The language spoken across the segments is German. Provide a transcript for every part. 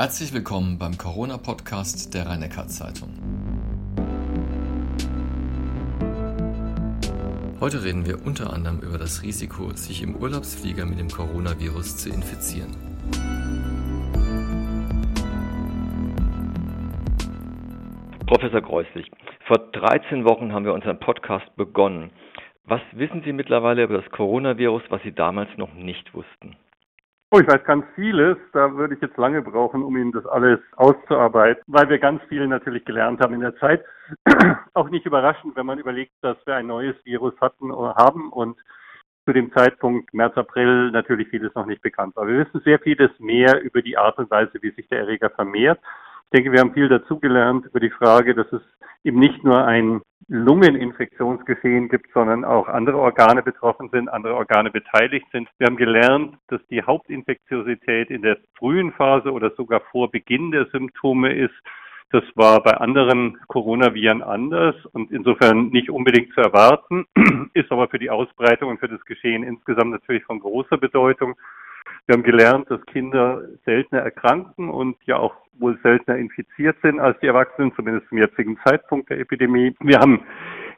Herzlich willkommen beim Corona-Podcast der rhein zeitung Heute reden wir unter anderem über das Risiko, sich im Urlaubsflieger mit dem Coronavirus zu infizieren. Professor Kreuzlich, vor 13 Wochen haben wir unseren Podcast begonnen. Was wissen Sie mittlerweile über das Coronavirus, was Sie damals noch nicht wussten? Oh, ich weiß ganz vieles. Da würde ich jetzt lange brauchen, um Ihnen das alles auszuarbeiten, weil wir ganz viel natürlich gelernt haben in der Zeit. Auch nicht überraschend, wenn man überlegt, dass wir ein neues Virus hatten oder haben und zu dem Zeitpunkt März, April natürlich vieles noch nicht bekannt war. Wir wissen sehr vieles mehr über die Art und Weise, wie sich der Erreger vermehrt. Ich denke, wir haben viel dazugelernt über die Frage, dass es eben nicht nur ein Lungeninfektionsgeschehen gibt, sondern auch andere Organe betroffen sind, andere Organe beteiligt sind. Wir haben gelernt, dass die Hauptinfektiosität in der frühen Phase oder sogar vor Beginn der Symptome ist. Das war bei anderen Coronaviren anders und insofern nicht unbedingt zu erwarten, ist aber für die Ausbreitung und für das Geschehen insgesamt natürlich von großer Bedeutung. Wir haben gelernt, dass Kinder seltener erkranken und ja auch wohl seltener infiziert sind als die Erwachsenen, zumindest zum jetzigen Zeitpunkt der Epidemie. Wir haben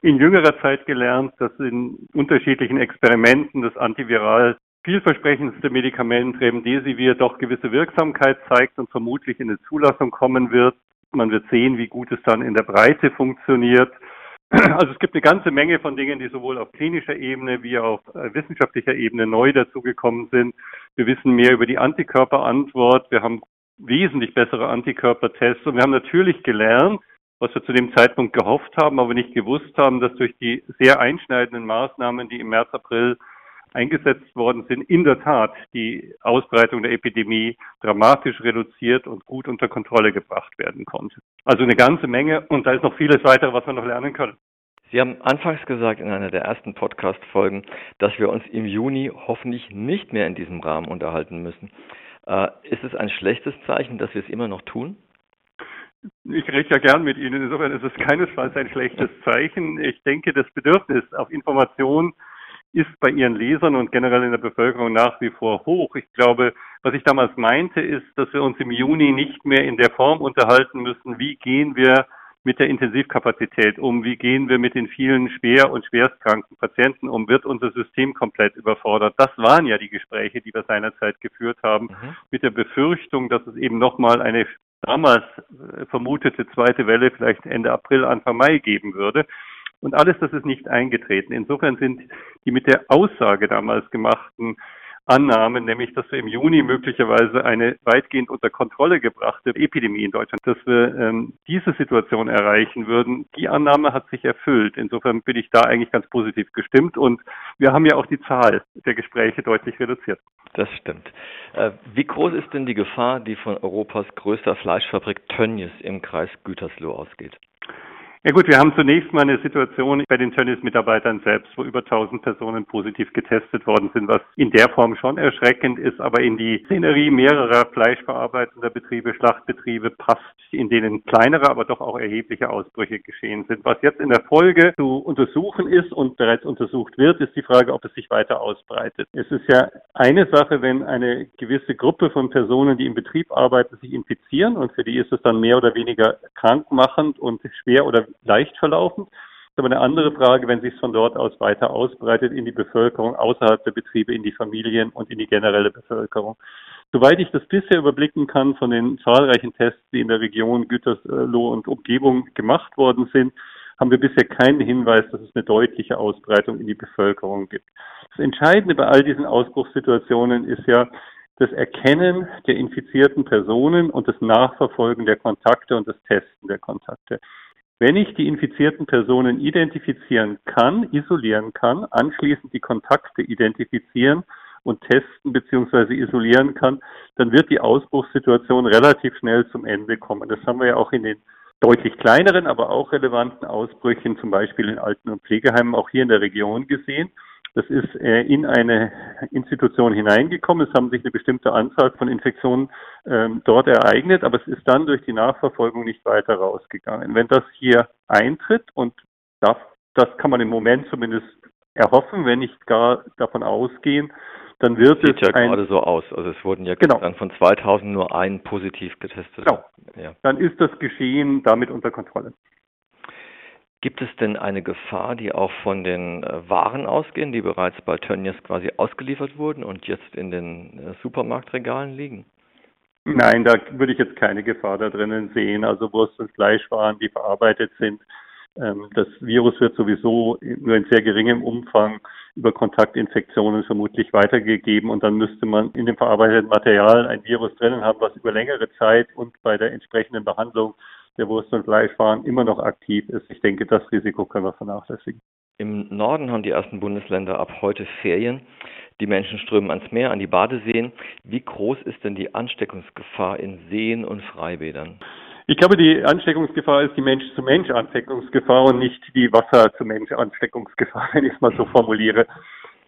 in jüngerer Zeit gelernt, dass in unterschiedlichen Experimenten das antiviral vielversprechendste Medikament Remdesivir doch gewisse Wirksamkeit zeigt und vermutlich in eine Zulassung kommen wird. Man wird sehen, wie gut es dann in der Breite funktioniert. Also es gibt eine ganze Menge von Dingen, die sowohl auf klinischer Ebene wie auf äh, wissenschaftlicher Ebene neu dazugekommen sind. Wir wissen mehr über die Antikörperantwort. Wir haben wesentlich bessere Antikörpertests und wir haben natürlich gelernt, was wir zu dem Zeitpunkt gehofft haben, aber nicht gewusst haben, dass durch die sehr einschneidenden Maßnahmen, die im März, April eingesetzt worden sind, in der Tat die Ausbreitung der Epidemie dramatisch reduziert und gut unter Kontrolle gebracht werden konnte. Also eine ganze Menge und da ist noch vieles weitere, was wir noch lernen können. Sie haben anfangs gesagt in einer der ersten Podcast-Folgen, dass wir uns im Juni hoffentlich nicht mehr in diesem Rahmen unterhalten müssen. Äh, ist es ein schlechtes Zeichen, dass wir es immer noch tun? Ich rede ja gern mit Ihnen. Insofern ist es keinesfalls ein schlechtes Zeichen. Ich denke, das Bedürfnis auf Information ist bei ihren Lesern und generell in der Bevölkerung nach wie vor hoch. Ich glaube, was ich damals meinte, ist, dass wir uns im Juni nicht mehr in der Form unterhalten müssen, wie gehen wir mit der Intensivkapazität um, wie gehen wir mit den vielen schwer und schwerstkranken Patienten um, wird unser System komplett überfordert. Das waren ja die Gespräche, die wir seinerzeit geführt haben, mhm. mit der Befürchtung, dass es eben nochmal eine damals äh, vermutete zweite Welle vielleicht Ende April, Anfang Mai geben würde. Und alles das ist nicht eingetreten. Insofern sind die mit der Aussage damals gemachten Annahmen, nämlich dass wir im Juni möglicherweise eine weitgehend unter Kontrolle gebrachte Epidemie in Deutschland, dass wir ähm, diese Situation erreichen würden, die Annahme hat sich erfüllt. Insofern bin ich da eigentlich ganz positiv gestimmt und wir haben ja auch die Zahl der Gespräche deutlich reduziert. Das stimmt. Äh, wie groß ist denn die Gefahr, die von Europas größter Fleischfabrik Tönnies im Kreis Gütersloh ausgeht? Ja gut, wir haben zunächst mal eine Situation bei den Tönnies-Mitarbeitern selbst, wo über 1000 Personen positiv getestet worden sind, was in der Form schon erschreckend ist, aber in die Szenerie mehrerer fleischverarbeitender Betriebe, Schlachtbetriebe passt, in denen kleinere, aber doch auch erhebliche Ausbrüche geschehen sind. Was jetzt in der Folge zu untersuchen ist und bereits untersucht wird, ist die Frage, ob es sich weiter ausbreitet. Es ist ja eine Sache, wenn eine gewisse Gruppe von Personen, die im Betrieb arbeiten, sich infizieren und für die ist es dann mehr oder weniger krankmachend und schwer oder leicht verlaufen. Das ist aber eine andere Frage, wenn sich es von dort aus weiter ausbreitet in die Bevölkerung, außerhalb der Betriebe, in die Familien und in die generelle Bevölkerung. Soweit ich das bisher überblicken kann von den zahlreichen Tests, die in der Region Gütersloh und Umgebung gemacht worden sind, haben wir bisher keinen Hinweis, dass es eine deutliche Ausbreitung in die Bevölkerung gibt. Das Entscheidende bei all diesen Ausbruchssituationen ist ja das Erkennen der infizierten Personen und das Nachverfolgen der Kontakte und das Testen der Kontakte. Wenn ich die infizierten Personen identifizieren kann, isolieren kann, anschließend die Kontakte identifizieren und testen bzw. isolieren kann, dann wird die Ausbruchssituation relativ schnell zum Ende kommen. Das haben wir ja auch in den deutlich kleineren, aber auch relevanten Ausbrüchen, zum Beispiel in Alten- und Pflegeheimen, auch hier in der Region gesehen. Das ist äh, in eine Institution hineingekommen. Es haben sich eine bestimmte Anzahl von Infektionen ähm, dort ereignet, aber es ist dann durch die Nachverfolgung nicht weiter rausgegangen. Wenn das hier eintritt und das, das kann man im Moment zumindest erhoffen, wenn nicht gar davon ausgehen, dann wird Sieht es ja gerade so aus. Also es wurden ja genau. dann von 2000 nur ein positiv getestet. Genau. Ja. Dann ist das Geschehen damit unter Kontrolle. Gibt es denn eine Gefahr, die auch von den äh, Waren ausgehen, die bereits bei Tönnies quasi ausgeliefert wurden und jetzt in den äh, Supermarktregalen liegen? Nein, da würde ich jetzt keine Gefahr da drinnen sehen. Also Wurst und Fleischwaren, die verarbeitet sind. Ähm, das Virus wird sowieso nur in sehr geringem Umfang über Kontaktinfektionen vermutlich weitergegeben und dann müsste man in dem verarbeiteten Material ein Virus drinnen haben, was über längere Zeit und bei der entsprechenden Behandlung der Wurst- und Fleischwaren immer noch aktiv ist. Ich denke, das Risiko können wir vernachlässigen. Im Norden haben die ersten Bundesländer ab heute Ferien. Die Menschen strömen ans Meer, an die Badeseen. Wie groß ist denn die Ansteckungsgefahr in Seen und Freibädern? Ich glaube, die Ansteckungsgefahr ist die Mensch-zu-Mensch-Ansteckungsgefahr und nicht die Wasser-zu-Mensch-Ansteckungsgefahr, wenn ich es mal so formuliere.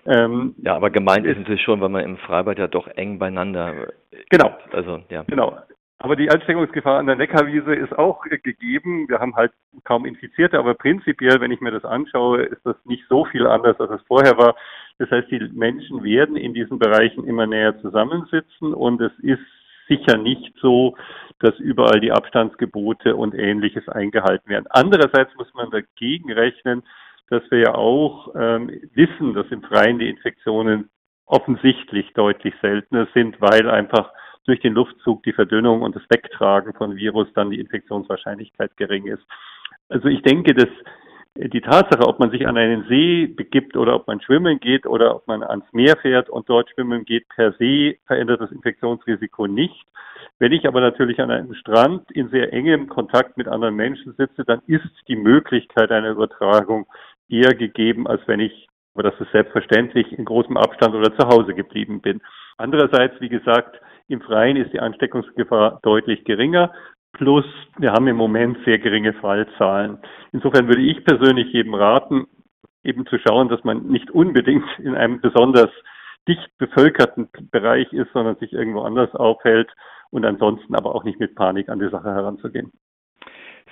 Ähm, ja, aber gemeint ist natürlich schon, weil man im Freibad ja doch eng beieinander. Genau. Also ja. Genau. Aber die Ansteckungsgefahr an der Neckarwiese ist auch gegeben. Wir haben halt kaum Infizierte, aber prinzipiell, wenn ich mir das anschaue, ist das nicht so viel anders, als es vorher war. Das heißt, die Menschen werden in diesen Bereichen immer näher zusammensitzen und es ist sicher nicht so, dass überall die Abstandsgebote und ähnliches eingehalten werden. Andererseits muss man dagegen rechnen, dass wir ja auch ähm, wissen, dass im Freien die Infektionen offensichtlich deutlich seltener sind, weil einfach durch den Luftzug die Verdünnung und das Wegtragen von Virus dann die Infektionswahrscheinlichkeit gering ist. Also ich denke, dass die Tatsache, ob man sich an einen See begibt oder ob man schwimmen geht oder ob man ans Meer fährt und dort schwimmen geht, per se verändert das Infektionsrisiko nicht. Wenn ich aber natürlich an einem Strand in sehr engem Kontakt mit anderen Menschen sitze, dann ist die Möglichkeit einer Übertragung eher gegeben, als wenn ich, aber das ist selbstverständlich, in großem Abstand oder zu Hause geblieben bin. Andererseits, wie gesagt, im Freien ist die Ansteckungsgefahr deutlich geringer. Plus, wir haben im Moment sehr geringe Fallzahlen. Insofern würde ich persönlich jedem raten, eben zu schauen, dass man nicht unbedingt in einem besonders dicht bevölkerten Bereich ist, sondern sich irgendwo anders aufhält und ansonsten aber auch nicht mit Panik an die Sache heranzugehen.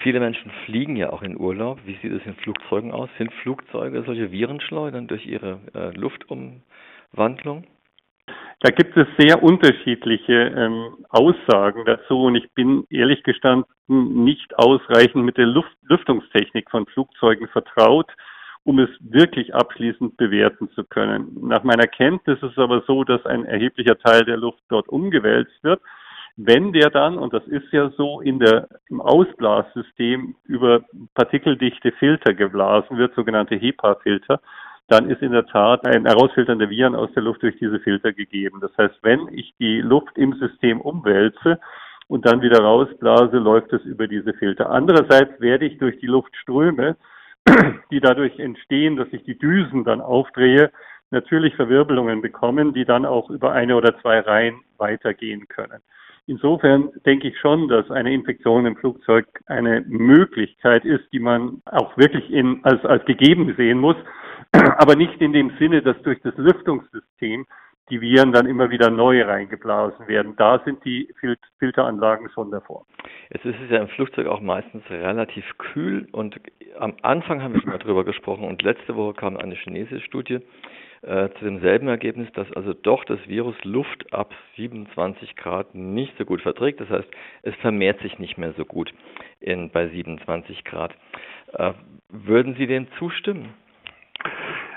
Viele Menschen fliegen ja auch in Urlaub. Wie sieht es in Flugzeugen aus? Sind Flugzeuge solche Virenschleudern durch ihre äh, Luftumwandlung? Da gibt es sehr unterschiedliche ähm, Aussagen dazu und ich bin ehrlich gestanden nicht ausreichend mit der Luft Lüftungstechnik von Flugzeugen vertraut, um es wirklich abschließend bewerten zu können. Nach meiner Kenntnis ist es aber so, dass ein erheblicher Teil der Luft dort umgewälzt wird. Wenn der dann, und das ist ja so, in der, im Ausblassystem über partikeldichte Filter geblasen wird, sogenannte HEPA-Filter, dann ist in der Tat ein Herausfiltern der Viren aus der Luft durch diese Filter gegeben. Das heißt, wenn ich die Luft im System umwälze und dann wieder rausblase, läuft es über diese Filter. Andererseits werde ich durch die Luftströme, die dadurch entstehen, dass ich die Düsen dann aufdrehe, natürlich Verwirbelungen bekommen, die dann auch über eine oder zwei Reihen weitergehen können. Insofern denke ich schon, dass eine Infektion im Flugzeug eine Möglichkeit ist, die man auch wirklich in, als, als gegeben sehen muss aber nicht in dem Sinne, dass durch das Lüftungssystem die Viren dann immer wieder neu reingeblasen werden. Da sind die Fil Filteranlagen schon davor. Jetzt ist es ja im Flugzeug auch meistens relativ kühl und am Anfang haben wir schon mal drüber gesprochen und letzte Woche kam eine chinesische Studie äh, zu demselben Ergebnis, dass also doch das Virus Luft ab 27 Grad nicht so gut verträgt. Das heißt, es vermehrt sich nicht mehr so gut in, bei 27 Grad. Äh, würden Sie dem zustimmen?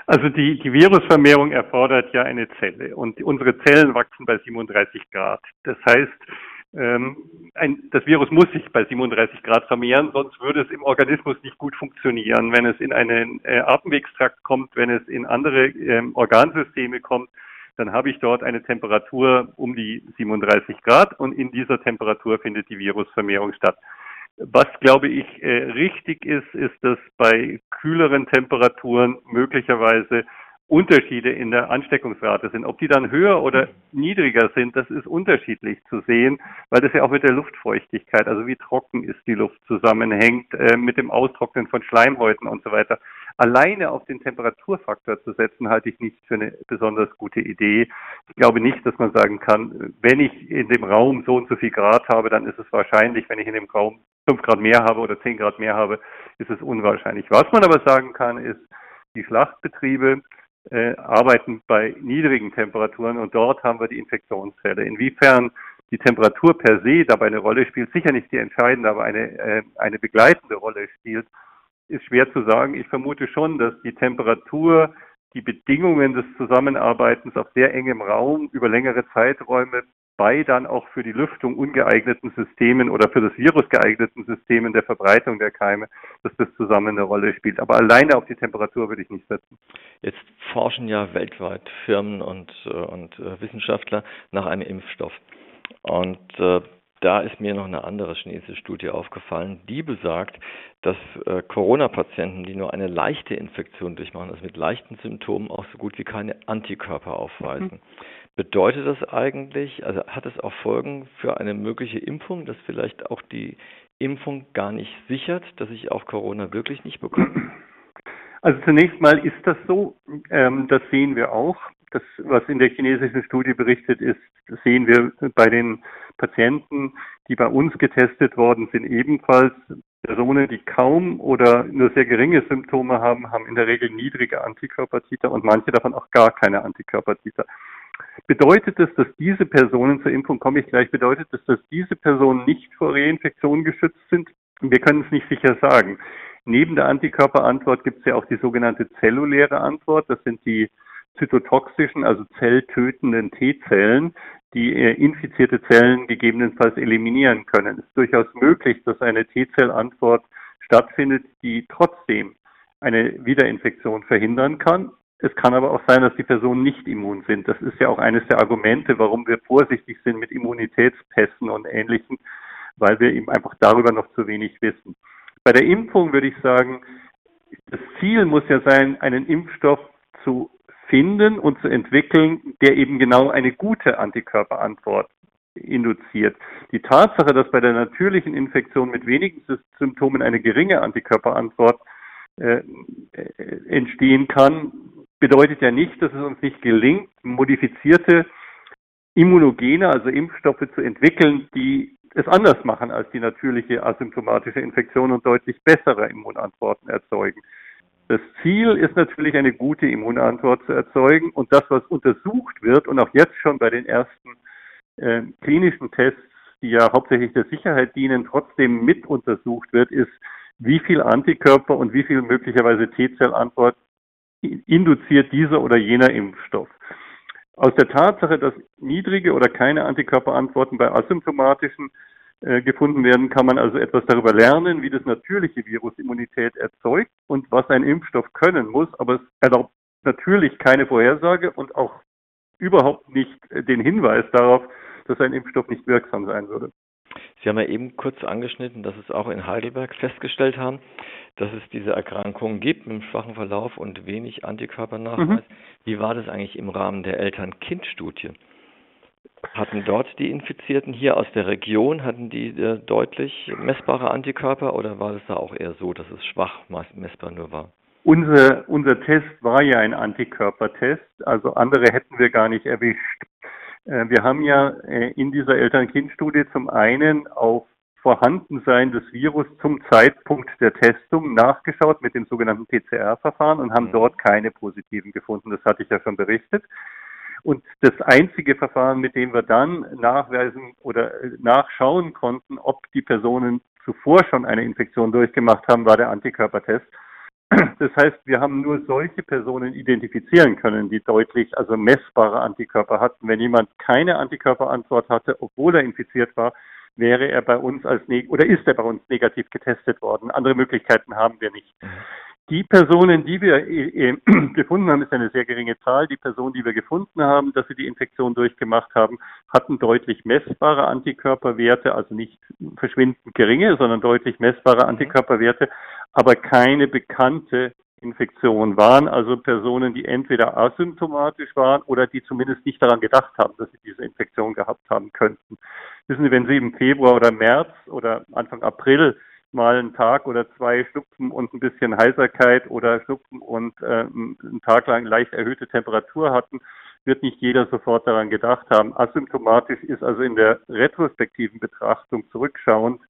Also die, die Virusvermehrung erfordert ja eine Zelle und unsere Zellen wachsen bei 37 Grad. Das heißt, ähm, ein, das Virus muss sich bei 37 Grad vermehren, sonst würde es im Organismus nicht gut funktionieren. Wenn es in einen äh, Atemwegstrakt kommt, wenn es in andere ähm, Organsysteme kommt, dann habe ich dort eine Temperatur um die 37 Grad und in dieser Temperatur findet die Virusvermehrung statt. Was, glaube ich, äh, richtig ist, ist, dass bei kühleren Temperaturen möglicherweise Unterschiede in der Ansteckungsrate sind. Ob die dann höher oder niedriger sind, das ist unterschiedlich zu sehen, weil das ja auch mit der Luftfeuchtigkeit, also wie trocken ist die Luft zusammenhängt, äh, mit dem Austrocknen von Schleimhäuten und so weiter. Alleine auf den Temperaturfaktor zu setzen, halte ich nicht für eine besonders gute Idee. Ich glaube nicht, dass man sagen kann, wenn ich in dem Raum so und so viel Grad habe, dann ist es wahrscheinlich, wenn ich in dem Raum fünf Grad mehr habe oder zehn Grad mehr habe, ist es unwahrscheinlich. Was man aber sagen kann, ist, die Schlachtbetriebe äh, arbeiten bei niedrigen Temperaturen und dort haben wir die Infektionsfälle. Inwiefern die Temperatur per se dabei eine Rolle spielt, sicher nicht die entscheidende, aber eine, äh, eine begleitende Rolle spielt, ist schwer zu sagen. Ich vermute schon, dass die Temperatur die Bedingungen des Zusammenarbeitens auf sehr engem Raum über längere Zeiträume bei dann auch für die Lüftung ungeeigneten Systemen oder für das Virus geeigneten Systemen der Verbreitung der Keime, dass das zusammen eine Rolle spielt. Aber alleine auf die Temperatur würde ich nicht setzen. Jetzt forschen ja weltweit Firmen und, äh, und äh, Wissenschaftler nach einem Impfstoff. Und äh, da ist mir noch eine andere chinesische Studie aufgefallen, die besagt, dass äh, Corona-Patienten, die nur eine leichte Infektion durchmachen, also mit leichten Symptomen, auch so gut wie keine Antikörper aufweisen. Mhm. Bedeutet das eigentlich, also hat es auch Folgen für eine mögliche Impfung, dass vielleicht auch die Impfung gar nicht sichert, dass ich auch Corona wirklich nicht bekomme? Also zunächst mal ist das so, ähm, das sehen wir auch. Das, was in der chinesischen Studie berichtet ist, sehen wir bei den Patienten, die bei uns getestet worden sind, ebenfalls. Personen, die kaum oder nur sehr geringe Symptome haben, haben in der Regel niedrige Antikörpertiter und manche davon auch gar keine Antikörpertiter. Bedeutet es, dass diese Personen zur Impfung komme ich gleich, bedeutet es, dass diese Personen nicht vor Reinfektion geschützt sind? Wir können es nicht sicher sagen. Neben der Antikörperantwort gibt es ja auch die sogenannte zelluläre Antwort. Das sind die zytotoxischen, also zelltötenden T-Zellen, die äh, infizierte Zellen gegebenenfalls eliminieren können. Es ist durchaus möglich, dass eine T-Zellantwort stattfindet, die trotzdem eine Wiederinfektion verhindern kann. Es kann aber auch sein, dass die Personen nicht immun sind. Das ist ja auch eines der Argumente, warum wir vorsichtig sind mit Immunitätspässen und Ähnlichem, weil wir eben einfach darüber noch zu wenig wissen. Bei der Impfung würde ich sagen, das Ziel muss ja sein, einen Impfstoff zu finden und zu entwickeln, der eben genau eine gute Antikörperantwort induziert. Die Tatsache, dass bei der natürlichen Infektion mit wenigen Symptomen eine geringe Antikörperantwort äh, äh entstehen kann, bedeutet ja nicht, dass es uns nicht gelingt, modifizierte Immunogene, also Impfstoffe zu entwickeln, die es anders machen als die natürliche asymptomatische Infektion und deutlich bessere Immunantworten erzeugen. Das Ziel ist natürlich, eine gute Immunantwort zu erzeugen und das, was untersucht wird und auch jetzt schon bei den ersten äh, klinischen Tests, die ja hauptsächlich der Sicherheit dienen, trotzdem mit untersucht wird, ist, wie viel Antikörper und wie viel möglicherweise T-Zellantwort induziert dieser oder jener Impfstoff. Aus der Tatsache, dass niedrige oder keine Antikörperantworten bei asymptomatischen gefunden werden, kann man also etwas darüber lernen, wie das natürliche Virus Immunität erzeugt und was ein Impfstoff können muss, aber es erlaubt natürlich keine Vorhersage und auch überhaupt nicht den Hinweis darauf, dass ein Impfstoff nicht wirksam sein würde. Sie haben ja eben kurz angeschnitten, dass es auch in Heidelberg festgestellt haben, dass es diese Erkrankungen gibt mit einem schwachen Verlauf und wenig Antikörpernachweis. Mhm. Wie war das eigentlich im Rahmen der Eltern-Kind-Studie? Hatten dort die Infizierten hier aus der Region, hatten die äh, deutlich messbare Antikörper oder war es da auch eher so, dass es schwach messbar nur war? Unser, unser Test war ja ein Antikörpertest, also andere hätten wir gar nicht erwischt. Äh, wir haben ja äh, in dieser Eltern-Kind-Studie zum einen auf Vorhandensein des Virus zum Zeitpunkt der Testung nachgeschaut mit dem sogenannten PCR-Verfahren und haben mhm. dort keine positiven gefunden. Das hatte ich ja schon berichtet. Und das einzige Verfahren, mit dem wir dann nachweisen oder äh, nachschauen konnten, ob die Personen zuvor schon eine Infektion durchgemacht haben, war der Antikörpertest. Das heißt, wir haben nur solche Personen identifizieren können, die deutlich, also messbare Antikörper hatten. Wenn jemand keine Antikörperantwort hatte, obwohl er infiziert war, wäre er bei uns als oder ist er bei uns negativ getestet worden. Andere Möglichkeiten haben wir nicht. Die Personen, die wir äh, äh, gefunden haben, ist eine sehr geringe Zahl. Die Personen, die wir gefunden haben, dass sie die Infektion durchgemacht haben, hatten deutlich messbare Antikörperwerte, also nicht verschwindend geringe, sondern deutlich messbare mhm. Antikörperwerte, aber keine bekannte Infektion waren, also Personen, die entweder asymptomatisch waren oder die zumindest nicht daran gedacht haben, dass sie diese Infektion gehabt haben könnten. Wissen Sie, wenn Sie im Februar oder März oder Anfang April mal einen Tag oder zwei Schnupfen und ein bisschen Heiserkeit oder Schnupfen und äh, einen Tag lang leicht erhöhte Temperatur hatten, wird nicht jeder sofort daran gedacht haben. Asymptomatisch ist also in der retrospektiven Betrachtung zurückschauend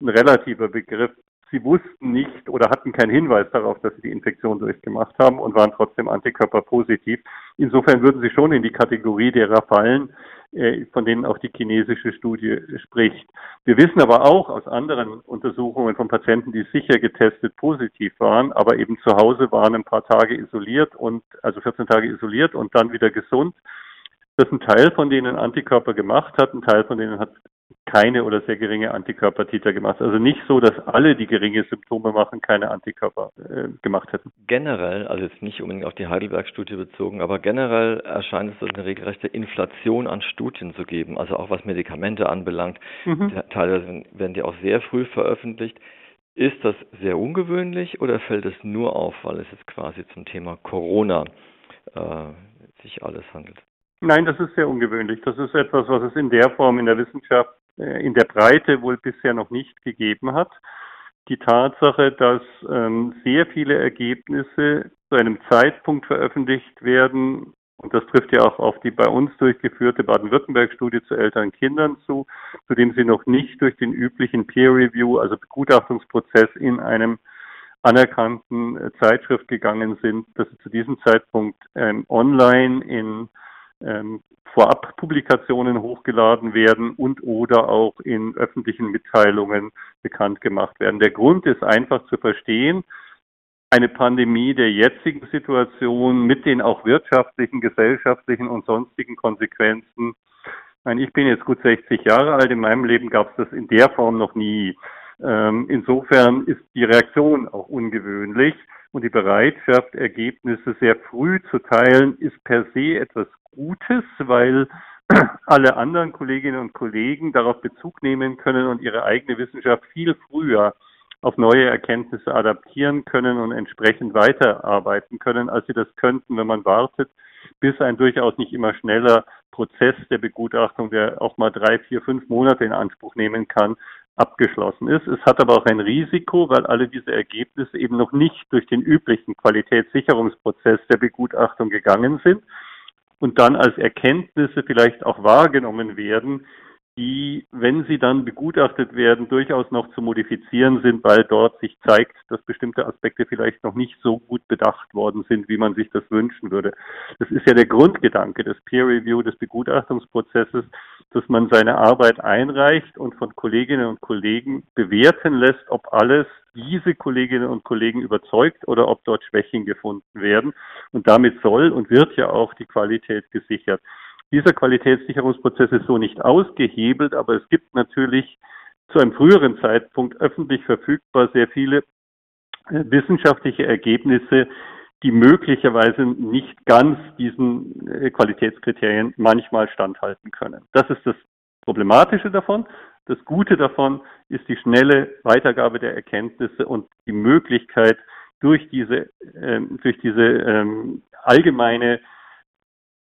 ein relativer Begriff. Sie wussten nicht oder hatten keinen Hinweis darauf, dass sie die Infektion durchgemacht haben und waren trotzdem antikörperpositiv. Insofern würden sie schon in die Kategorie derer fallen, äh, von denen auch die chinesische Studie spricht. Wir wissen aber auch aus anderen Untersuchungen von Patienten, die sicher getestet positiv waren, aber eben zu Hause waren ein paar Tage isoliert und also 14 Tage isoliert und dann wieder gesund, dass ein Teil von denen Antikörper gemacht hat, ein Teil von denen hat keine oder sehr geringe Antikörpertiter gemacht. Also nicht so, dass alle, die geringe Symptome machen, keine Antikörper äh, gemacht hätten. Generell, also jetzt nicht unbedingt auf die Heidelberg-Studie bezogen, aber generell erscheint es eine regelrechte Inflation an Studien zu geben, also auch was Medikamente anbelangt. Mhm. Teilweise werden die auch sehr früh veröffentlicht. Ist das sehr ungewöhnlich oder fällt es nur auf, weil es jetzt quasi zum Thema Corona äh, sich alles handelt? Nein, das ist sehr ungewöhnlich. Das ist etwas, was es in der Form in der Wissenschaft in der Breite wohl bisher noch nicht gegeben hat. Die Tatsache, dass ähm, sehr viele Ergebnisse zu einem Zeitpunkt veröffentlicht werden, und das trifft ja auch auf die bei uns durchgeführte Baden-Württemberg-Studie zu älteren Kindern zu, zu dem sie noch nicht durch den üblichen Peer Review, also Begutachtungsprozess in einem anerkannten äh, Zeitschrift gegangen sind, dass sie zu diesem Zeitpunkt ähm, online in ähm, Vorab-Publikationen hochgeladen werden und oder auch in öffentlichen Mitteilungen bekannt gemacht werden. Der Grund ist einfach zu verstehen, eine Pandemie der jetzigen Situation mit den auch wirtschaftlichen, gesellschaftlichen und sonstigen Konsequenzen. Ich bin jetzt gut 60 Jahre alt, in meinem Leben gab es das in der Form noch nie. Ähm, insofern ist die Reaktion auch ungewöhnlich und die Bereitschaft, Ergebnisse sehr früh zu teilen, ist per se etwas Gutes, weil alle anderen Kolleginnen und Kollegen darauf Bezug nehmen können und ihre eigene Wissenschaft viel früher auf neue Erkenntnisse adaptieren können und entsprechend weiterarbeiten können, als sie das könnten, wenn man wartet, bis ein durchaus nicht immer schneller Prozess der Begutachtung, der auch mal drei, vier, fünf Monate in Anspruch nehmen kann, abgeschlossen ist. Es hat aber auch ein Risiko, weil alle diese Ergebnisse eben noch nicht durch den üblichen Qualitätssicherungsprozess der Begutachtung gegangen sind und dann als Erkenntnisse vielleicht auch wahrgenommen werden, die, wenn sie dann begutachtet werden, durchaus noch zu modifizieren sind, weil dort sich zeigt, dass bestimmte Aspekte vielleicht noch nicht so gut bedacht worden sind, wie man sich das wünschen würde. Das ist ja der Grundgedanke des Peer Review, des Begutachtungsprozesses, dass man seine Arbeit einreicht und von Kolleginnen und Kollegen bewerten lässt, ob alles diese Kolleginnen und Kollegen überzeugt oder ob dort Schwächen gefunden werden. Und damit soll und wird ja auch die Qualität gesichert. Dieser Qualitätssicherungsprozess ist so nicht ausgehebelt, aber es gibt natürlich zu einem früheren Zeitpunkt öffentlich verfügbar sehr viele äh, wissenschaftliche Ergebnisse, die möglicherweise nicht ganz diesen äh, Qualitätskriterien manchmal standhalten können. Das ist das Problematische davon. Das Gute davon ist die schnelle Weitergabe der Erkenntnisse und die Möglichkeit, durch diese, ähm, durch diese ähm, allgemeine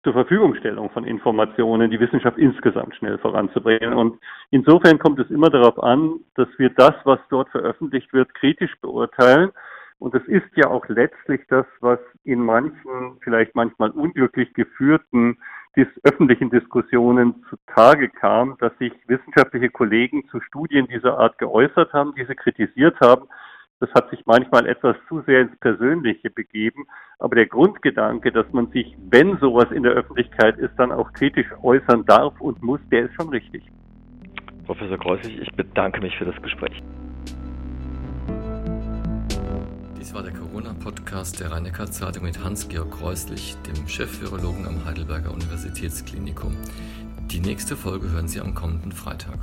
zur Verfügungstellung von Informationen die Wissenschaft insgesamt schnell voranzubringen. Und insofern kommt es immer darauf an, dass wir das, was dort veröffentlicht wird, kritisch beurteilen. Und es ist ja auch letztlich das, was in manchen, vielleicht manchmal unglücklich geführten dis öffentlichen Diskussionen zutage kam, dass sich wissenschaftliche Kollegen zu Studien dieser Art geäußert haben, diese kritisiert haben das hat sich manchmal etwas zu sehr ins Persönliche begeben. Aber der Grundgedanke, dass man sich, wenn sowas in der Öffentlichkeit ist, dann auch kritisch äußern darf und muss, der ist schon richtig. Professor Kreuzig, ich bedanke mich für das Gespräch. Dies war der Corona-Podcast der rhein zeitung mit Hans-Georg Kreuslich, dem Chefvirologen am Heidelberger Universitätsklinikum. Die nächste Folge hören Sie am kommenden Freitag.